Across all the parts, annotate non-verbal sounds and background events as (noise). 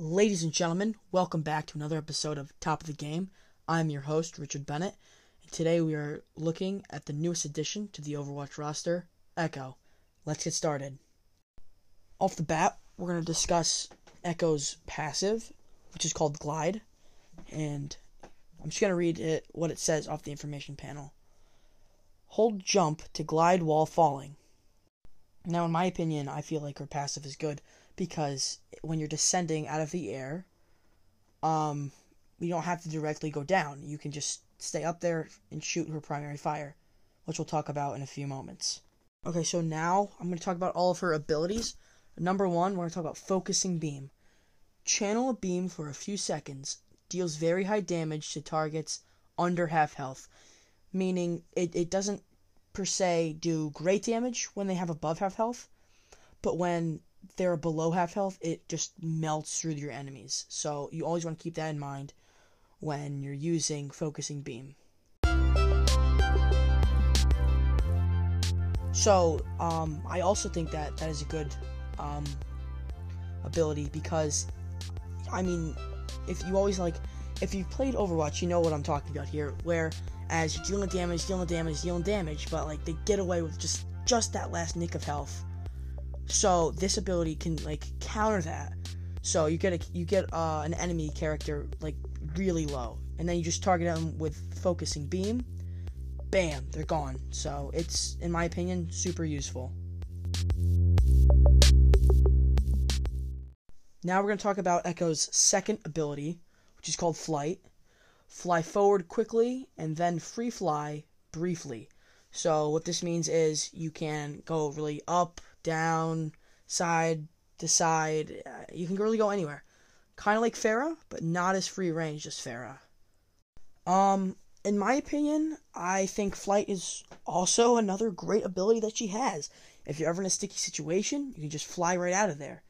Ladies and gentlemen, welcome back to another episode of Top of the Game. I'm your host, Richard Bennett, and today we are looking at the newest addition to the Overwatch roster, Echo. Let's get started. Off the bat, we're going to discuss Echo's passive, which is called Glide, and I'm just going to read it, what it says off the information panel. Hold jump to glide while falling. Now, in my opinion, I feel like her passive is good because when you're descending out of the air, um, you don't have to directly go down. You can just stay up there and shoot her primary fire, which we'll talk about in a few moments. Okay, so now I'm going to talk about all of her abilities. Number one, we're going to talk about focusing beam. Channel a beam for a few seconds, deals very high damage to targets under half health, meaning it, it doesn't per se do great damage when they have above half health, but when they're below half health, it just melts through your enemies. So you always want to keep that in mind when you're using focusing beam. So um, I also think that that is a good um, ability because I mean, if you always like, if you've played Overwatch, you know what I'm talking about here. Where as you're dealing damage, dealing damage, dealing damage, but like they get away with just just that last nick of health so this ability can like counter that. So you get a you get uh, an enemy character like really low, and then you just target them with focusing beam. Bam, they're gone. So it's in my opinion super useful. Now we're going to talk about Echo's second ability, which is called Flight. Fly forward quickly and then free fly briefly. So what this means is you can go really up, down, side to side. Uh, you can really go anywhere. Kind of like Pharah, but not as free range as Pharah. Um, in my opinion, I think Flight is also another great ability that she has. If you're ever in a sticky situation, you can just fly right out of there.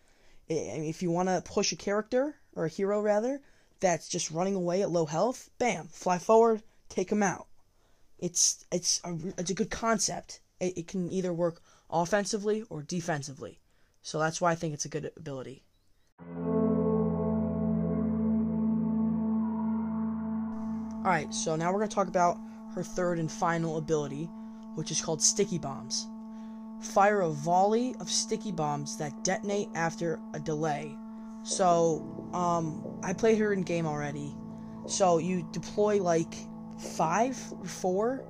If you want to push a character, or a hero rather, that's just running away at low health, bam, fly forward, take him out. It's it's a, it's a good concept. It, it can either work offensively or defensively. So that's why I think it's a good ability. Alright, so now we're going to talk about her third and final ability, which is called Sticky Bombs. Fire a volley of sticky bombs that detonate after a delay. So, um, I played her in game already. So you deploy like five or four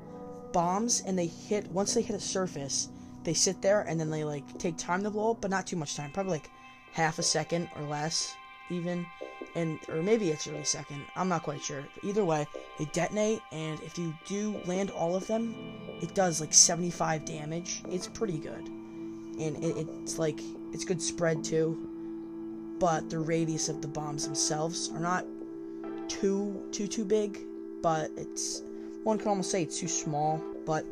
bombs, and they hit once they hit a surface, they sit there and then they like take time to blow up, but not too much time. Probably like half a second or less, even, and or maybe it's really second. I'm not quite sure. But either way, they detonate, and if you do land all of them, it does like 75 damage. It's pretty good, and it, it's like it's good spread too. But the radius of the bombs themselves are not too too too big, but it's one can almost say it's too small. But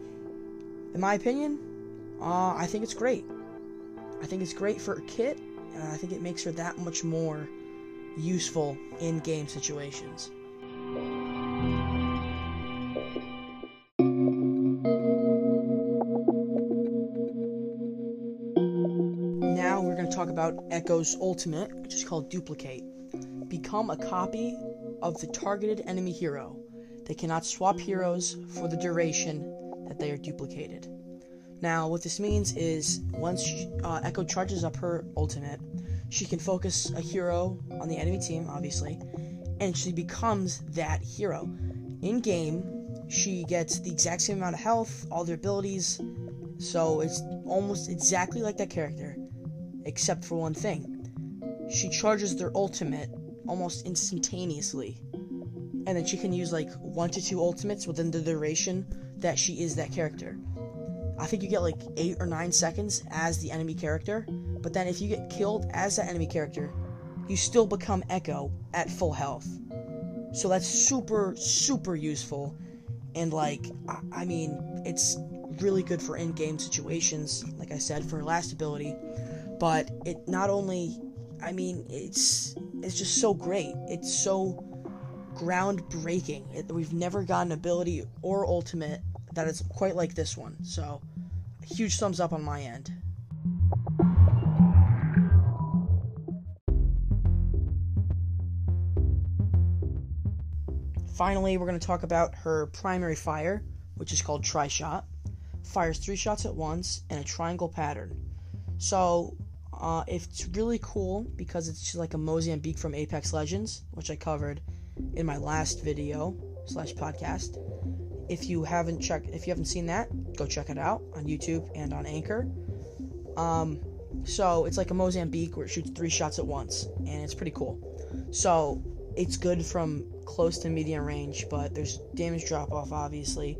in my opinion, uh, I think it's great. I think it's great for a kit, and I think it makes her that much more useful in game situations. Echo's ultimate, which is called Duplicate. Become a copy of the targeted enemy hero. They cannot swap heroes for the duration that they are duplicated. Now, what this means is once uh, Echo charges up her ultimate, she can focus a hero on the enemy team, obviously, and she becomes that hero. In game, she gets the exact same amount of health, all their abilities, so it's almost exactly like that character, except for one thing. She charges their ultimate almost instantaneously, and then she can use like one to two ultimates within the duration that she is that character. I think you get like eight or nine seconds as the enemy character, but then if you get killed as that enemy character, you still become Echo at full health. So that's super, super useful. And like, I, I mean, it's really good for in game situations, like I said, for last ability but it not only I mean it's it's just so great. It's so groundbreaking. It, we've never gotten ability or ultimate that is quite like this one. So huge thumbs up on my end. Finally, we're going to talk about her primary fire, which is called Tri Shot. Fires three shots at once in a triangle pattern. So, uh, it's really cool because it's like a Mozambique from Apex Legends, which I covered in my last video slash podcast. If you haven't checked, if you haven't seen that, go check it out on YouTube and on Anchor. Um, so it's like a Mozambique where it shoots three shots at once, and it's pretty cool. So it's good from close to medium range, but there's damage drop off obviously,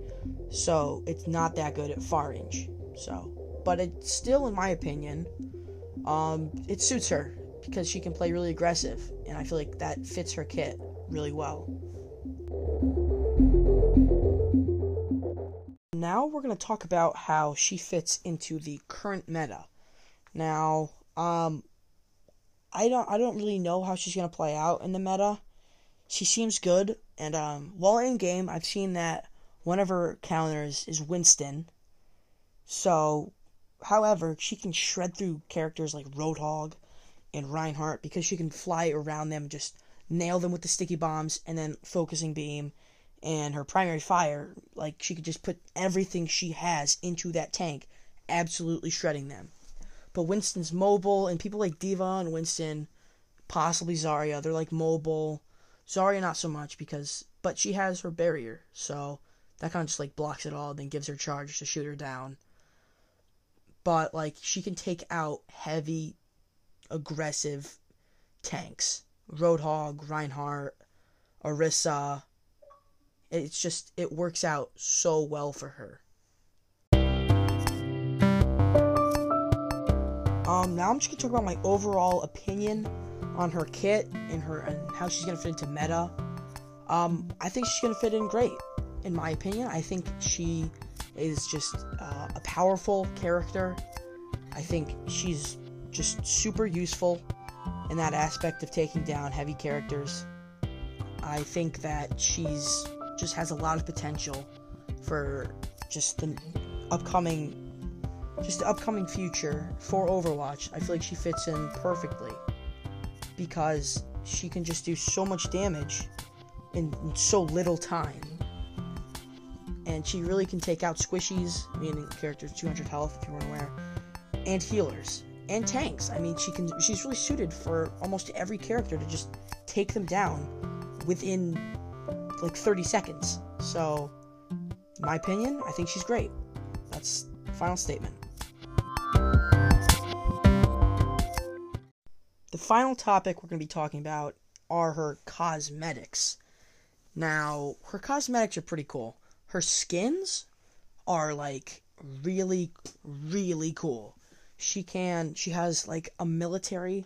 so it's not that good at far range. So, but it's still, in my opinion, um, it suits her because she can play really aggressive, and I feel like that fits her kit really well. Now we're going to talk about how she fits into the current meta. Now, um, I don't I don't really know how she's gonna play out in the meta. She seems good, and um, while in game, I've seen that one of her counters is Winston. So, however, she can shred through characters like Roadhog and Reinhardt because she can fly around them, just nail them with the sticky bombs, and then focusing beam. And her primary fire, like she could just put everything she has into that tank, absolutely shredding them. But Winston's mobile, and people like D.Va and Winston, possibly Zarya, they're like mobile. Zarya not so much because, but she has her barrier, so that kind of just like blocks it all, then gives her charge to shoot her down. But like she can take out heavy, aggressive tanks, Roadhog, Reinhardt, Orisa. It's just it works out so well for her. Um, now I'm just gonna talk about my overall opinion on her kit and her and how she's gonna fit into meta. Um, I think she's gonna fit in great, in my opinion. I think she is just uh, a powerful character. I think she's just super useful in that aspect of taking down heavy characters. I think that she's just has a lot of potential for just the upcoming just the upcoming future for Overwatch, I feel like she fits in perfectly because she can just do so much damage in, in so little time. And she really can take out squishies, meaning characters 200 health if you weren't aware, and healers and tanks. I mean, she can. She's really suited for almost every character to just take them down within like 30 seconds. So, my opinion, I think she's great. That's final statement. The final topic we're going to be talking about are her cosmetics. Now, her cosmetics are pretty cool. Her skins are like really, really cool. She can, she has like a military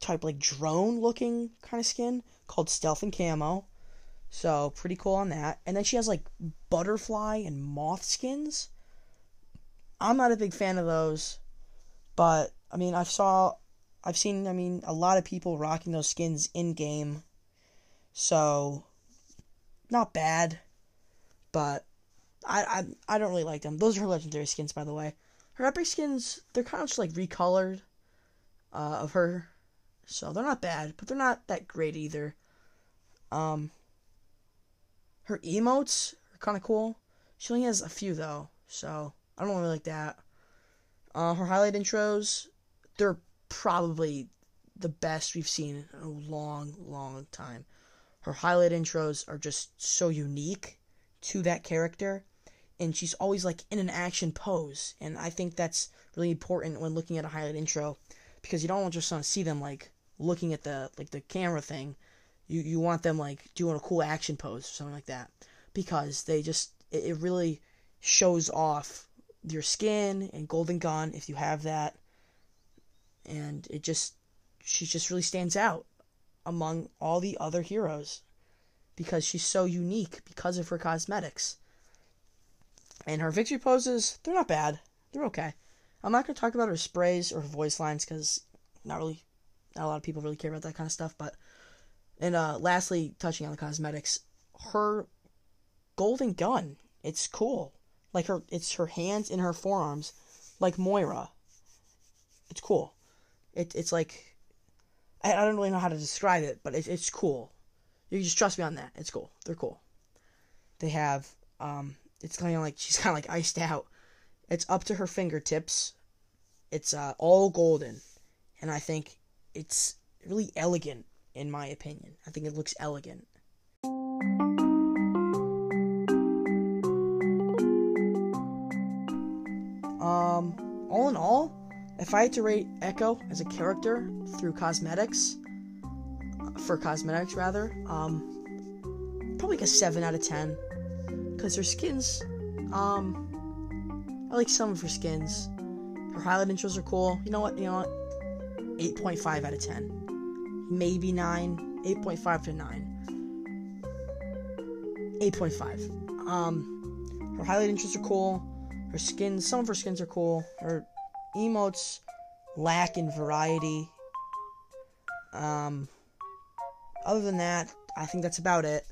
type, like drone looking kind of skin called Stealth and Camo. So, pretty cool on that. And then she has like butterfly and moth skins. I'm not a big fan of those, but I mean, I've saw I've seen, I mean, a lot of people rocking those skins in game. So, not bad, but I, I I don't really like them. Those are her legendary skins, by the way. Her epic skins, they're kind of just like recolored uh, of her, so they're not bad, but they're not that great either. Um, her emotes are kind of cool. She only has a few though, so I don't really like that. Uh, her highlight intros, they're probably the best we've seen in a long, long time. Her highlight intros are just so unique to that character, and she's always like in an action pose, and I think that's really important when looking at a highlight intro because you don't just want to see them like looking at the like the camera thing. You you want them like doing a cool action pose or something like that because they just it, it really shows off your skin and golden gun if you have that and it just she just really stands out among all the other heroes because she's so unique because of her cosmetics. And her victory poses, they're not bad. They're okay. I'm not going to talk about her sprays or her voice lines because not really, not a lot of people really care about that kind of stuff. But, and uh, lastly, touching on the cosmetics, her golden gun, it's cool. Like her, it's her hands and her forearms, like Moira. It's cool. It, it's like I, I don't really know how to describe it, but it, it's cool. You just trust me on that. It's cool. They're cool. They have um it's kind of like she's (laughs) kind of like iced out. It's up to her fingertips. It's uh, all golden, and I think it's really elegant in my opinion. I think it looks elegant. Um, all in all, if I had to rate Echo as a character through cosmetics, for cosmetics rather, um, probably like a seven out of ten, because her skins, um, I like some of her skins. Her highlight intros are cool. You know what? You know what? 8.5 out of 10. Maybe 9. 8.5 to 9. 8.5. Um, her highlight intros are cool. Her skins, some of her skins are cool. Her emotes lack in variety. Um, other than that, I think that's about it.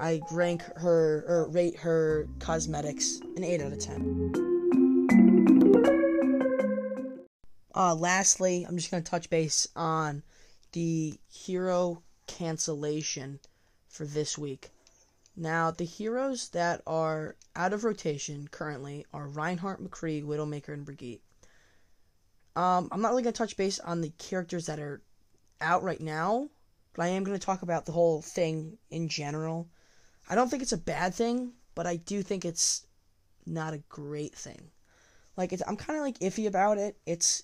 I rank her or rate her cosmetics an 8 out of 10. Uh, lastly, I'm just going to touch base on the hero cancellation for this week. Now, the heroes that are out of rotation currently are Reinhardt, McCree, Widowmaker, and Brigitte. Um, I'm not really going to touch base on the characters that are out right now, but I am going to talk about the whole thing in general. I don't think it's a bad thing, but I do think it's not a great thing. Like I'm kind of like iffy about it. It's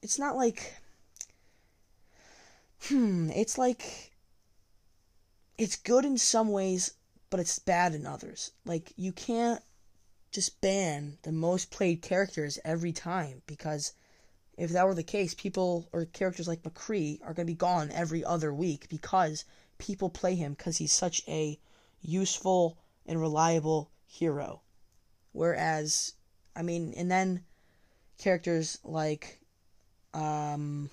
it's not like hmm, it's like it's good in some ways, but it's bad in others. Like you can't just ban the most played characters every time because if that were the case, people or characters like McCree are going to be gone every other week because people play him because he's such a useful and reliable hero. Whereas, I mean, and then characters like, um,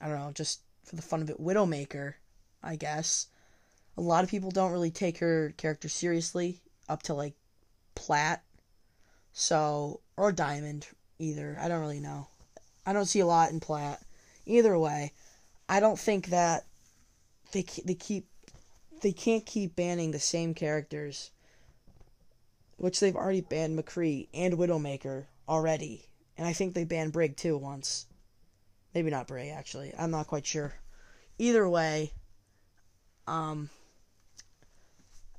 I don't know, just for the fun of it, Widowmaker, I guess. A lot of people don't really take her character seriously up to like Plat, so or Diamond either. I don't really know. I don't see a lot in Plat. Either way, I don't think that they they keep they can't keep banning the same characters, which they've already banned McCree and Widowmaker already, and I think they banned Brig too once. Maybe not Brig actually. I'm not quite sure. Either way, um,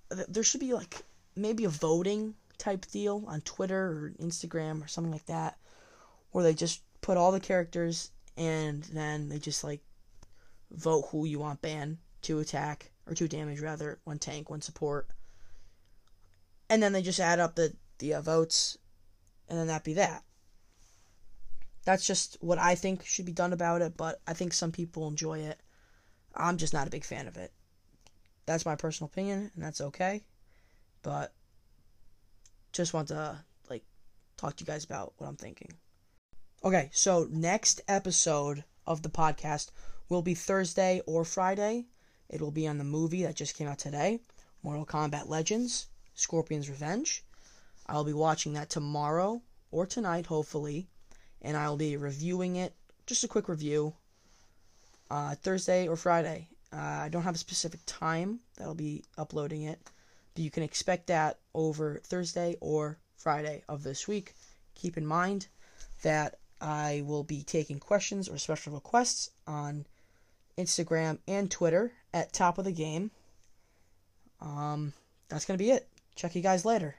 there should be like maybe a voting type deal on Twitter or Instagram or something like that, where they just put all the characters and then they just like vote who you want banned to attack or to damage rather, one tank, one support, and then they just add up the the uh, votes, and then that be that. That's just what I think should be done about it, but I think some people enjoy it. I'm just not a big fan of it. That's my personal opinion, and that's okay. But just want to like talk to you guys about what I'm thinking. Okay, so next episode of the podcast will be Thursday or Friday. It will be on the movie that just came out today Mortal Kombat Legends Scorpion's Revenge. I'll be watching that tomorrow or tonight, hopefully, and I'll be reviewing it. Just a quick review. Uh, Thursday or Friday. Uh, I don't have a specific time that I'll be uploading it, you can expect that over Thursday or Friday of this week. Keep in mind that I will be taking questions or special requests on Instagram and Twitter at top of the game. Um, that's gonna be it. Check you guys later.